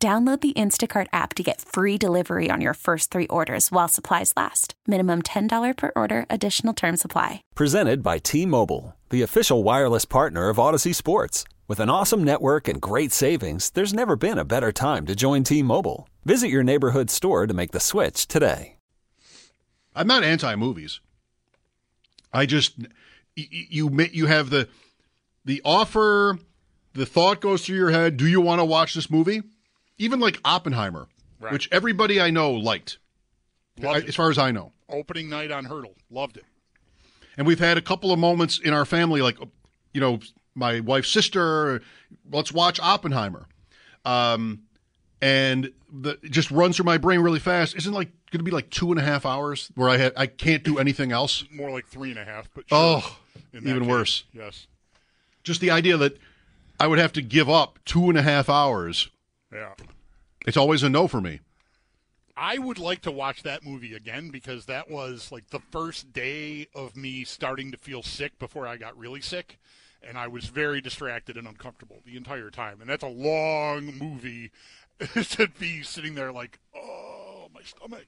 Download the Instacart app to get free delivery on your first three orders while supplies last. Minimum $10 per order, additional term supply. Presented by T Mobile, the official wireless partner of Audacy Sports. With an awesome network and great savings, there's never been a better time to join T Mobile. Visit your neighborhood store to make the switch today. I'm not anti movies. I just you you have the the offer, the thought goes through your head. Do you want to watch this movie? Even like Oppenheimer, right. which everybody I know liked, as far as I know. Opening night on Hurdle, loved it. And we've had a couple of moments in our family, like you know, my wife's sister. Let's watch Oppenheimer, um, and the it just runs through my brain really fast. Isn't like going to be like two and a half hours where I had I can't do anything else. More like three and a half, but sure, oh, even case, worse. Yes, just the idea that I would have to give up two and a half hours yeah. It's always a no for me. I would like to watch that movie again because that was like the first day of me starting to feel sick before I got really sick. And I was very distracted and uncomfortable the entire time. And that's a long movie to be sitting there like, oh, my stomach.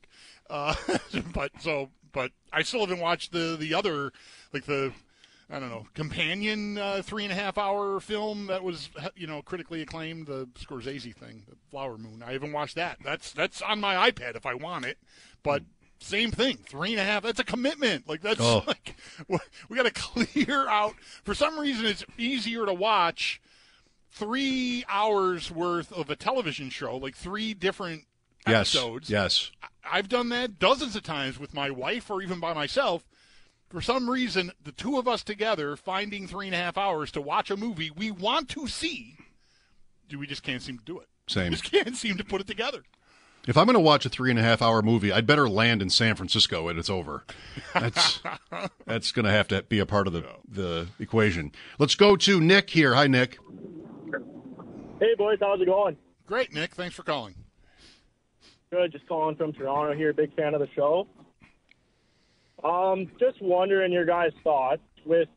Uh, but so, but I still haven't watched the the other, like the I don't know, companion uh, three and a half hour film that was, you know, critically acclaimed, the Scorsese thing, the Flower Moon. I haven't watched that. That's that's on my iPad if I want it, but same thing, three and a half. That's a commitment. Like that's oh. like we got to clear out. For some reason, it's easier to watch three hours worth of a television show, like three different episodes. Yes, yes. I've done that dozens of times with my wife or even by myself for some reason, the two of us together finding three and a half hours to watch a movie we want to see, we just can't seem to do it. Same. We just can't seem to put it together. If I'm going to watch a three and a half hour movie, I'd better land in San Francisco and it's over. That's that's going to have to be a part of the the equation. Let's go to Nick here. Hi, Nick. Hey, boys. How's it going? Great, Nick. Thanks for calling. Good. Just calling from Toronto here. Big fan of the show. Um, just wondering your guys' thoughts with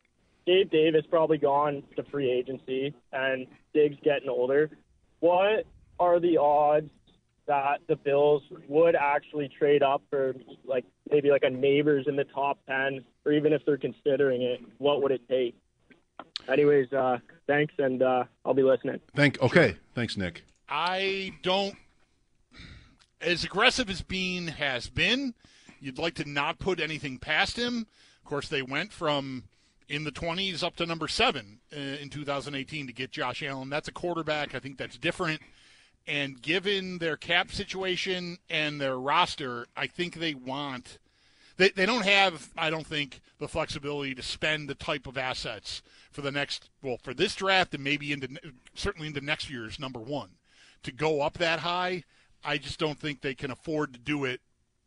Gabe Davis probably gone to free agency and Diggs getting older. What are the odds that the Bills would actually trade up for like maybe like a Nabers in the top ten, or even if they're considering it, what would it take? Anyways, uh, thanks, and uh, I'll be listening. Thank. Okay, thanks, Nick. I don't. As aggressive as Beane has been, You'd like to not put anything past him. Of course, they went from in the 20s up to number seven uh, in 2018 to get Josh Allen. That's a quarterback. I think that's different. And given their cap situation and their roster, I think they want. They, they don't have, I don't think, the flexibility to spend the type of assets for the next, well, for this draft and maybe into, certainly into next year's number one. To go up that high, I just don't think they can afford to do it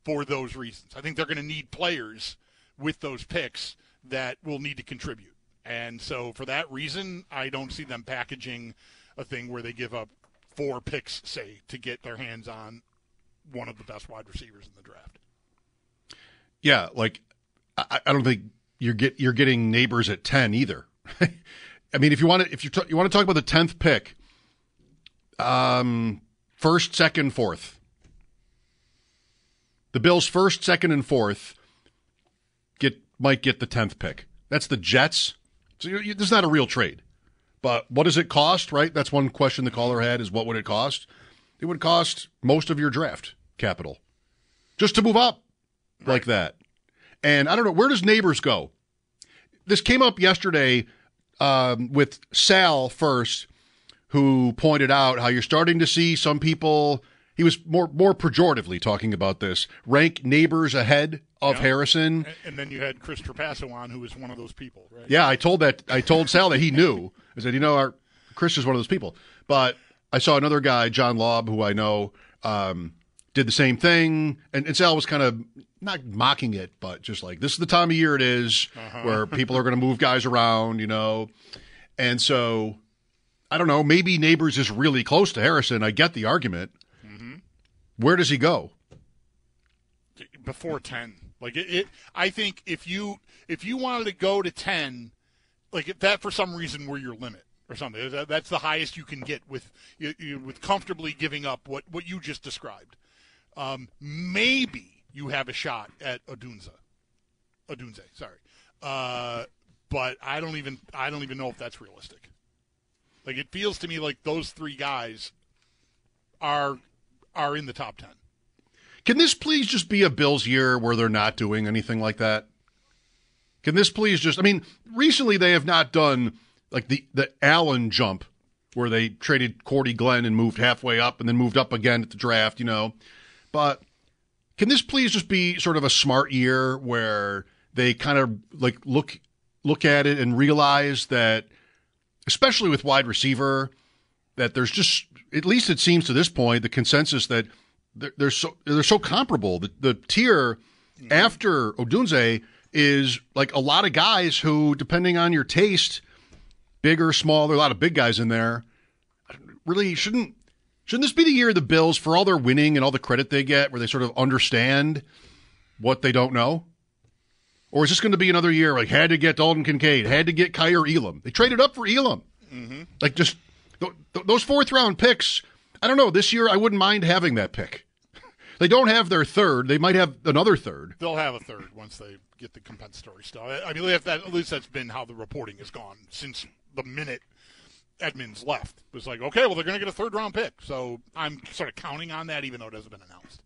for those reasons. I think they're going to need players with those picks that will need to contribute. And so for that reason, I don't see them packaging a thing where they give up four picks, say, to get their hands on one of the best wide receivers in the draft. Yeah, like I, I don't think you're get you're getting Nabers at ten either. I mean, if you want to if you t- you want to talk about the tenth pick, um, first, second, fourth the Bills first, second, and fourth get might get the tenth pick. That's the Jets. So you, you, this is not a real trade. But what does it cost? Right. That's one question the caller had: is what would it cost? It would cost most of your draft capital just to move up right. like that. And I don't know where does Nabers go. This came up yesterday um, with Sal first, who pointed out how you're starting to see some people he was more more pejoratively talking about this. Rank Nabers ahead of yeah. Harrison, and then you had Chris Trapasso on, who was one of those people, right? Yeah, I told that I told Sal that he knew. I said, you know, our Chris is one of those people. But I saw another guy, John Laub, who I know, um, did the same thing, and, and Sal was kind of not mocking it, but just like this is the time of year it is where people are going to move guys around, you know, and so I don't know. Maybe Nabers is really close to Harrison. I get the argument. Where does he go? before 10 like it, it i think if you if you wanted to go to 10 like if that for some reason were your limit or something. That, that's the highest you can get with you, you, with comfortably giving up what what you just described. Um, maybe you have a shot at odunza odunze sorry. Uh, but i don't even i don't even know if that's realistic. Like it feels to me like those three guys are are in the top 10 Can this please just be a Bills year where they're not doing anything like that? Can this please just? I mean, recently they have not done like the the Allen jump where they traded Cordy Glenn and moved halfway up and then moved up again at the draft, you know. But can this please just be sort of a smart year where they kind of like look look at it and realize that especially with wide receiver that there's just at least it seems to this point the consensus that they're, they're so they're so comparable. The, the tier mm-hmm. after Odunze is like a lot of guys who, depending on your taste, big or small, there are a lot of big guys in there. Really shouldn't shouldn't this be the year of the Bills for all their winning and all the credit they get, where they sort of understand what they don't know? Or is this going to be another year like had to get Dalton Kincaid, had to get Kaiir Elam? They traded up for Elam. Mm-hmm. Like just those fourth round picks. I don't know. This year, I wouldn't mind having that pick. They don't have their third. They might have another third. They'll have a third once they get the compensatory stuff. I mean, that, at least that's been how the reporting has gone since the minute Edmunds left. It was like, okay, well, they're going to get a third round pick. So I'm sort of counting on that, even though it hasn't been announced.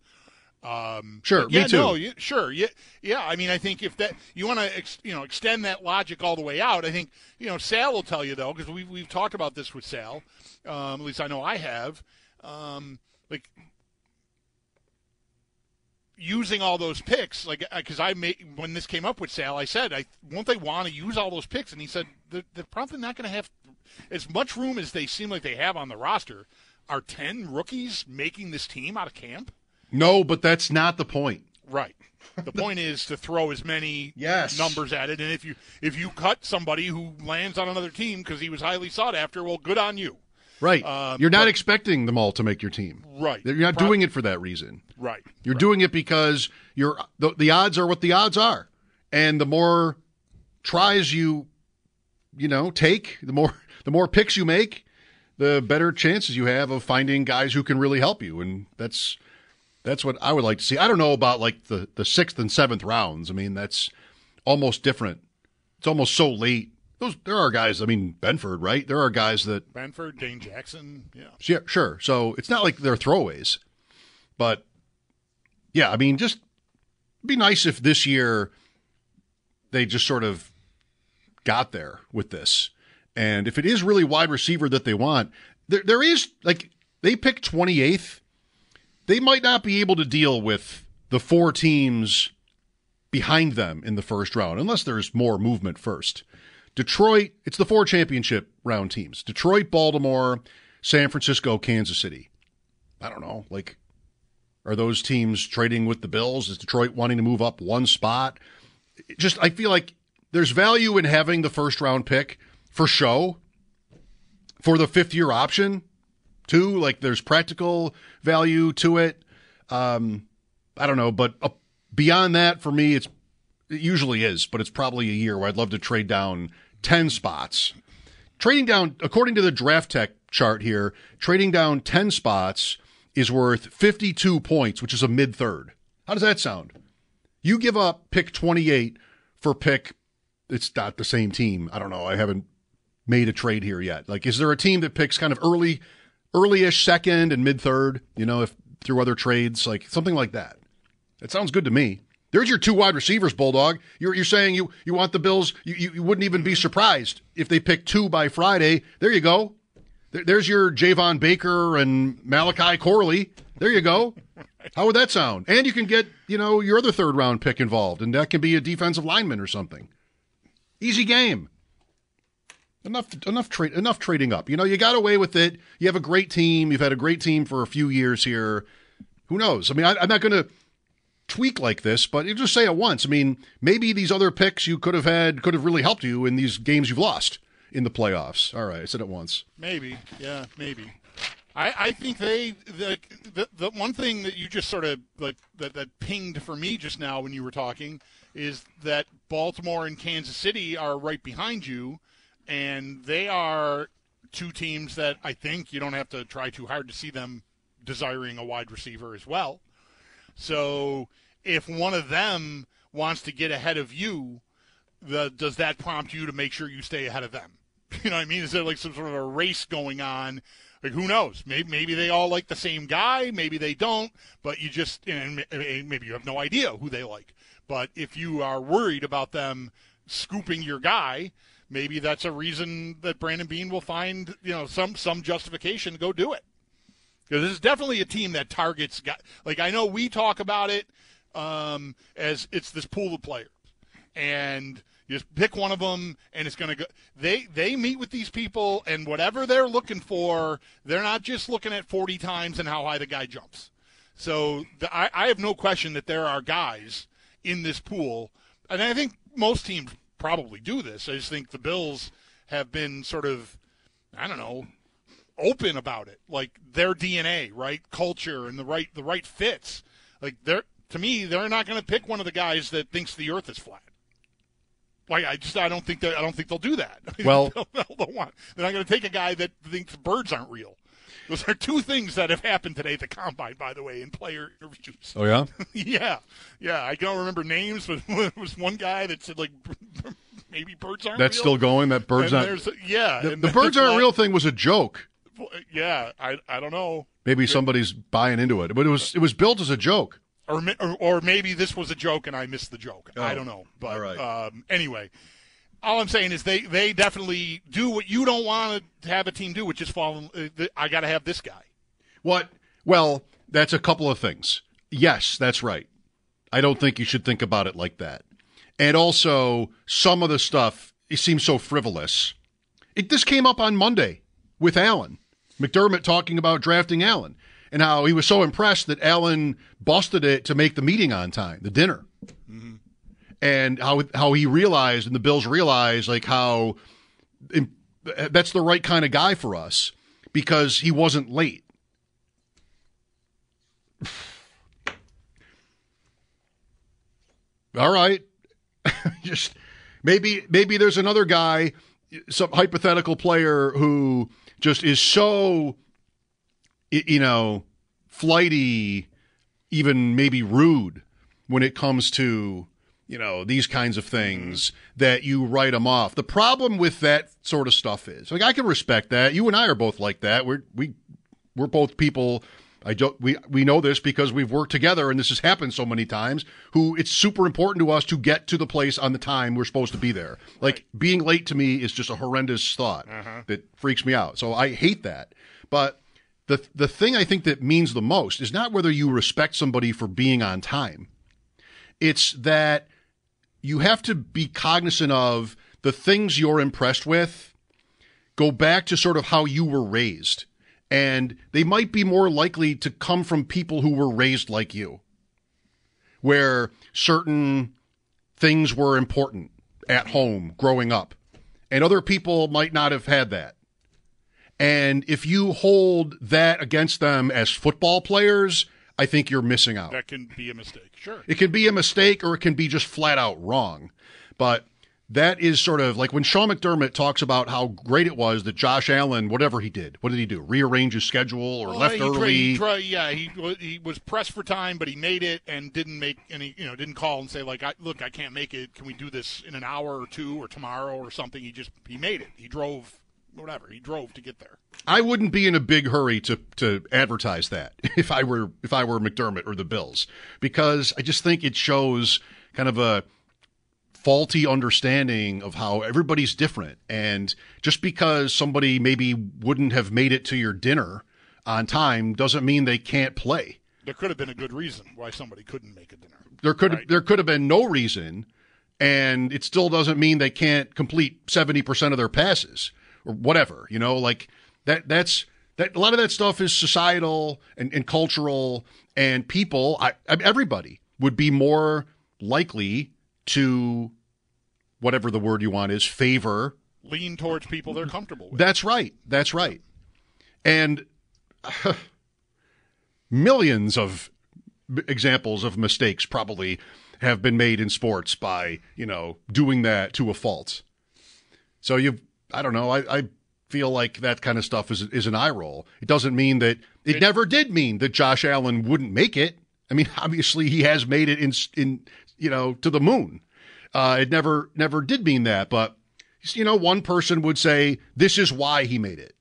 Um, Sure, but me yeah, too. No, you, sure, yeah, yeah. I mean, I think if that you want to, ex, you know, extend that logic all the way out, I think you know Sal will tell you though, because we've we've talked about this with Sal. Um, at least I know I have. Um, like using all those picks, like because I made when this came up with Sal, I said, I won't they want to use all those picks? And he said they're, they're probably not going to have as much room as they seem like they have on the roster. Are ten rookies making this team out of camp? No, but that's not the point. Right. The point is to throw as many Yes. numbers at it, and if you if you cut somebody who lands on another team because he was highly sought after, well, good on you. Right. Um, You're not but- expecting them all to make your team. Right. You're not doing it for that reason. Right. You're doing it because you're the, the odds are what the odds are, and the more tries you, you know, take, the more the more picks you make, the better chances you have of finding guys who can really help you, and that's that's what I would like to see. I don't know about like the the sixth and seventh rounds. I mean, that's almost different. It's almost so late. Those there are guys. I mean, Benford, right? There are guys that Benford, Dane Jackson, yeah. yeah, sure. So it's not like they're throwaways, but yeah, I mean, just be nice if this year they just sort of got there with this, and if it is really wide receiver that they want, there there is like they picked twenty eighth, they might not be able to deal with the four teams behind them in the first round unless there's more movement first. Detroit, it's the four championship round teams Detroit, Baltimore, San Francisco, Kansas City. I don't know. Like, are those teams trading with the Bills? Is Detroit wanting to move up one spot? Just, I feel like there's value in having the first round pick for show for the fifth year option, too. Like, there's practical value to it. Um, I don't know, but uh, beyond that, for me, it's it usually is, but it's probably a year where I'd love to trade down 10 spots. Trading down, according to the draft tech chart here, trading down 10 spots is worth 52 points, which is a mid third. How does that sound? You give up pick 28 for pick, it's not the same team. I don't know. I haven't made a trade here yet. Like, is there a team that picks kind of early, early-ish second and mid third, you know, if through other trades, like something like that? That sounds good to me. There's your two wide receivers, Bulldog. You're, you're saying you, you want the Bills, you, you, you wouldn't even be surprised if they pick two by Friday. There you go. There, there's your Javon Baker and Malachi Corley. There you go. How would that sound? And you can get, you know, your other third round pick involved, and that can be a defensive lineman or something. Easy game. Enough, enough trade, enough trading up. You know, you got away with it. You have a great team. You've had a great team for a few years here. Who knows? I mean, I, I'm not going to tweak like this, but you just say it once. I mean, maybe these other picks you could have had could have really helped you in these games you've lost in the playoffs. All right, I said it once. Maybe, yeah, maybe. I, I think they the, the the one thing that you just sort of like that, that pinged for me just now when you were talking is that Baltimore and Kansas City are right behind you, and they are two teams that I think you don't have to try too hard to see them desiring a wide receiver as well. So if one of them wants to get ahead of you, the, does that prompt you to make sure you stay ahead of them? You know what I mean? Is there like some sort of a race going on? Like who knows? Maybe maybe they all like the same guy, maybe they don't. But you just and maybe you have no idea who they like. But if you are worried about them scooping your guy, maybe that's a reason that Brandon Beane will find you know some some justification to go do it. Because this is definitely a team that targets. Like I know we talk about it um, as it's this pool of players, and you just pick one of them, and it's going to go. They they meet with these people, and whatever they're looking for, they're not just looking at 40 times and how high the guy jumps. So the, I, I have no question that there are guys in this pool, and I think most teams probably do this. I just think the Bills have been sort of, I don't know, open about it, like their DNA, right, culture, and the right the right fits. Like they're to me, they're not going to pick one of the guys that thinks the Earth is flat. Like I just I don't think that I don't think they'll do that. Well, they'll, they'll want, they're not going to take a guy that thinks birds aren't real. Those are two things that have happened today at the combine, by the way, in player interviews. Oh yeah, yeah, yeah. I don't remember names, but it was one guy that said like maybe birds aren't. That's real. still going. That birds aren't. Yeah, the, the birds aren't real thing was a joke. Yeah, I I don't know. Maybe somebody's buying into it, but it was it was built as a joke or, or, or maybe this was a joke and I missed the joke. Oh, I don't know. But right. um, anyway, all I'm saying is they they definitely do what you don't want to have a team do, which is fall. Uh, I got to have this guy. What? Well, that's a couple of things. Yes, that's right. I don't think you should think about it like that. And also, some of the stuff it seems so frivolous. It this came up on Monday with Allen McDermott talking about drafting Allen and how he was so impressed that Allen busted it to make the meeting on time, the dinner. Mm-hmm. And how how he realized and the Bills realized like how that's the right kind of guy for us because he wasn't late. All right. Just maybe maybe there's another guy some hypothetical player who just is so you know, flighty, even maybe rude when it comes to, you know, these kinds of things that you write them off. The problem with that sort of stuff is, like, I can respect that. You and I are both like that. We're, we, we're both people. I don't, we, we know this because we've worked together and this has happened so many times who it's super important to us to get to the place on the time we're supposed to be there. Like right. being late to me is just a horrendous thought uh-huh. that freaks me out. So I hate that. But the the thing I think that means the most is not whether you respect somebody for being on time. It's that you have to be cognizant of the things you're impressed with go back to sort of how you were raised. And they might be more likely to come from people who were raised like you, where certain things were important at home growing up. And other people might not have had that. And if you hold that against them as football players, I think you're missing out. That can be a mistake. Sure. It can be a mistake or it can be just flat out wrong. But that is sort of like when Sean McDermott talks about how great it was that Josh Allen, whatever he did, what did he do? Rearrange his schedule or well, left he early? he tried, yeah, he he was pressed for time, but he made it and didn't make any. You know, didn't call and say like, I, "Look, I can't make it. Can we do this in an hour or two or tomorrow or something?" He just he made it. He drove whatever. He drove to get there. I wouldn't be in a big hurry to to advertise that if I were if I were McDermott or the Bills because I just think it shows kind of a faulty understanding of how everybody's different and just because somebody maybe wouldn't have made it to your dinner on time doesn't mean they can't play. There could have been a good reason why somebody couldn't make a dinner. There could right? there could have been no reason and it still doesn't mean they can't complete 70% of their passes or whatever, you know, like that that's That a lot of that stuff is societal and, and cultural, and people, I, everybody would be more likely to whatever the word you want is favor lean towards people they're comfortable with. That's right. That's right. And uh, millions of examples of mistakes probably have been made in sports by, you know, doing that to a fault. So you've, I don't know, I, I feel like that kind of stuff is is an eye roll. It doesn't mean that it, it never did mean that Josh Allen wouldn't make it. I mean, obviously he has made it in in you know to the moon. Uh, it never never did mean that, but you know, one person would say this is why he made it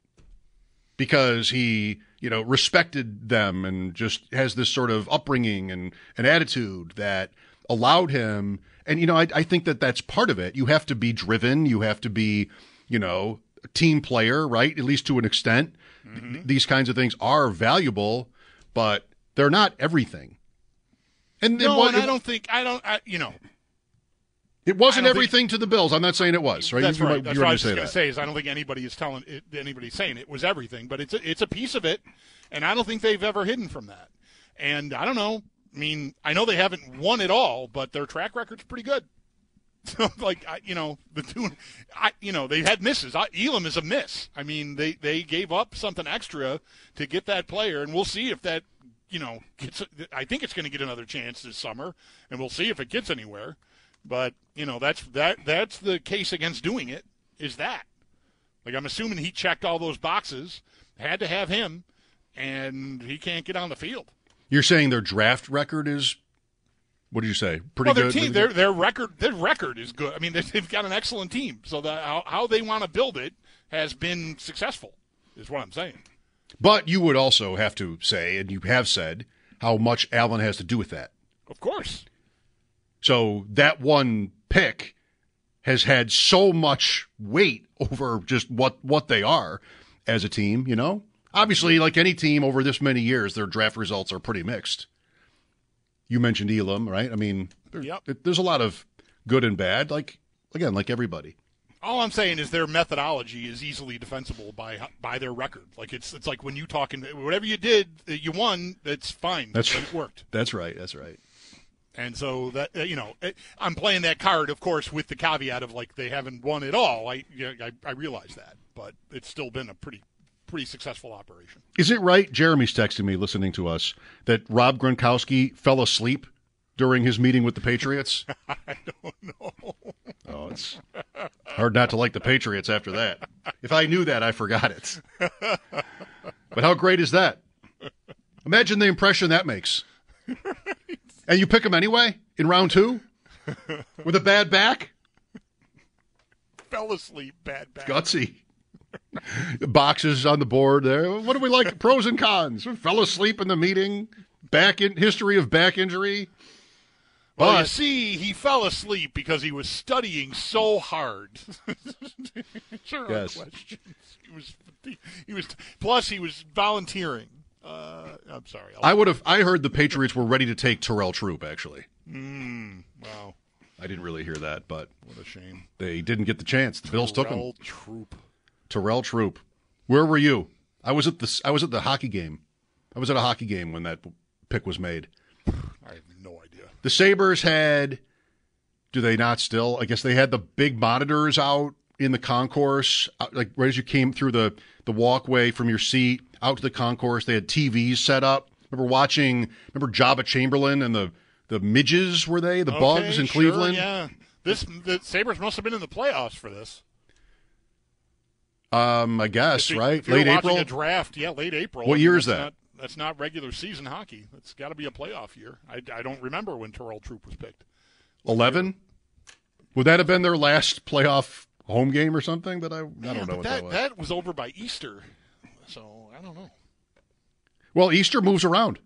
because he you know respected them and just has this sort of upbringing and an attitude that allowed him. And you know, I, I think that that's part of it. You have to be driven. You have to be, you know, a team player, right? At least to an extent. Mm-hmm. These kinds of things are valuable, but they're not everything. And, no, and I don't think I don't. I, you know, it wasn't everything think, to the Bills. I'm not saying it was. Right? That's you, right. You, that's you what I was going to say. Is I don't think anybody is telling it, anybody saying it was everything, but it's a, it's a piece of it, and I don't think they've ever hidden from that. And I don't know. I mean, I know they haven't won it all, but their track record's pretty good. So, like, I, you know, the two, I, you know, they had misses. I, Elam is a miss. I mean, they they gave up something extra to get that player, and we'll see if that, you know, gets. I think it's going to get another chance this summer, and we'll see if it gets anywhere. But you know, that's that that's the case against doing it. Is that like I'm assuming he checked all those boxes, had to have him, and he can't get on the field. You're saying their draft record is what did you say? Pretty well, their good. Team, their their record their record is good. I mean, they've got an excellent team. So the, how, how they want to build it has been successful. Is what I'm saying. But you would also have to say, and you have said, how much Allen has to do with that. Of course. So that one pick has had so much weight over just what what they are as a team. You know, obviously, like any team over this many years, their draft results are pretty mixed. You mentioned Elam, right? I mean, there, yep. there's a lot of good and bad. Like again, like everybody. All I'm saying is their methodology is easily defensible by by their record. Like it's it's like when you talk and whatever you did, you won. That's fine. That's it worked. That's right. That's right. And so that you know, I'm playing that card, of course, with the caveat of like they haven't won at all. I I, I realize that, but it's still been a pretty pretty successful operation. Is it right? Jeremy's texting me, listening to us, that Rob Gronkowski fell asleep during his meeting with the Patriots. I don't know. Oh, it's hard not to like the Patriots after that. If I knew that, I forgot it. But how great is that? Imagine the impression that makes. And you pick him anyway in round two with a bad back? Fell asleep, bad back. Gutsy. Boxes on the board there. What do we like? Pros and cons. Fell asleep in the meeting. Back in history of back injury. Well, but, you see, he fell asleep because he was studying so hard. sure, yes. questions. He was, he was. Plus, he was volunteering. Uh, I'm sorry. I'll... i would have. I heard the Patriots were ready to take Torell Troup. Actually. Mm, wow. I didn't really hear that, but what a shame. They didn't get the chance. The Terrell Bills took him. Troup. Torell Troup. Where were you? I was at the. I was at the hockey game. I was at a hockey game when that pick was made. I have no idea. The Sabres had. Do they not still? I guess they had the big monitors out in the concourse, like right as you came through the the walkway from your seat out to the concourse. They had TVs set up. Remember watching? Remember Joba Chamberlain and the the midges? Were they the okay, bugs in sure, Cleveland? Yeah, this the Sabres must have been in the playoffs for this. Um, I guess you, right. late April. A draft, yeah, late April. What year is that? Not, that's not regular season hockey. That's got to be a playoff year. I, I don't remember when Torell Troup was picked. Eleven. Would that have been their last playoff home game or something? That I I don't know what that, that was. That was over by Easter. So I don't know. Well, Easter moves around.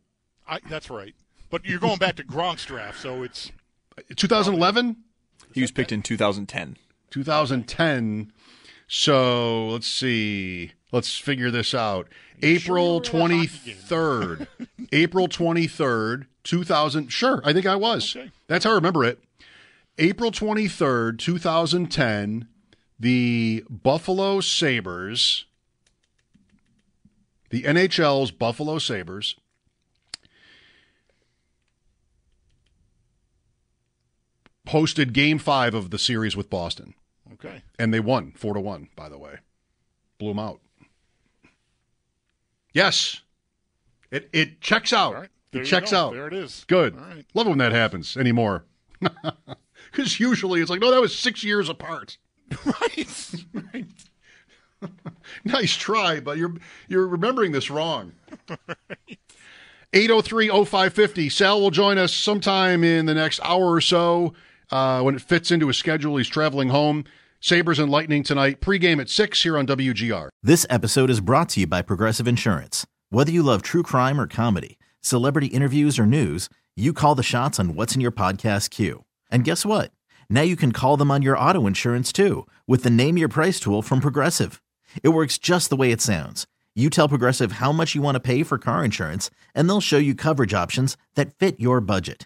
I, that's right. But you're going back to Gronk's draft, so it's uh, 2011. He was picked in 2010. 2010. So let's see. Let's figure this out. April 23rd. April 23rd, 2000. Sure, I think I was. Okay. That's how I remember it. April 23rd, 2010, the Buffalo Sabres The NHL's Buffalo Sabres hosted game five of the series with Boston. Okay. And they won four to one, by the way. Blew them out. Yes. It it checks out. All right. There It checks go. out. There it is. Good. All right. Love it when that happens anymore. Because usually it's like, no, that was six years apart. Right. Right. nice try, but you're you're remembering this wrong. 803-0550. Sal will join us sometime in the next hour or so uh, when it fits into his schedule. He's traveling home. Sabres and Lightning tonight. Pregame at 6 here on WGR. This episode is brought to you by Progressive Insurance. Whether you love true crime or comedy, celebrity interviews or news, you call the shots on what's in your podcast queue. And guess what? Now you can call them on your auto insurance too with the Name Your Price tool from Progressive. It works just the way it sounds. You tell Progressive how much you want to pay for car insurance, and they'll show you coverage options that fit your budget.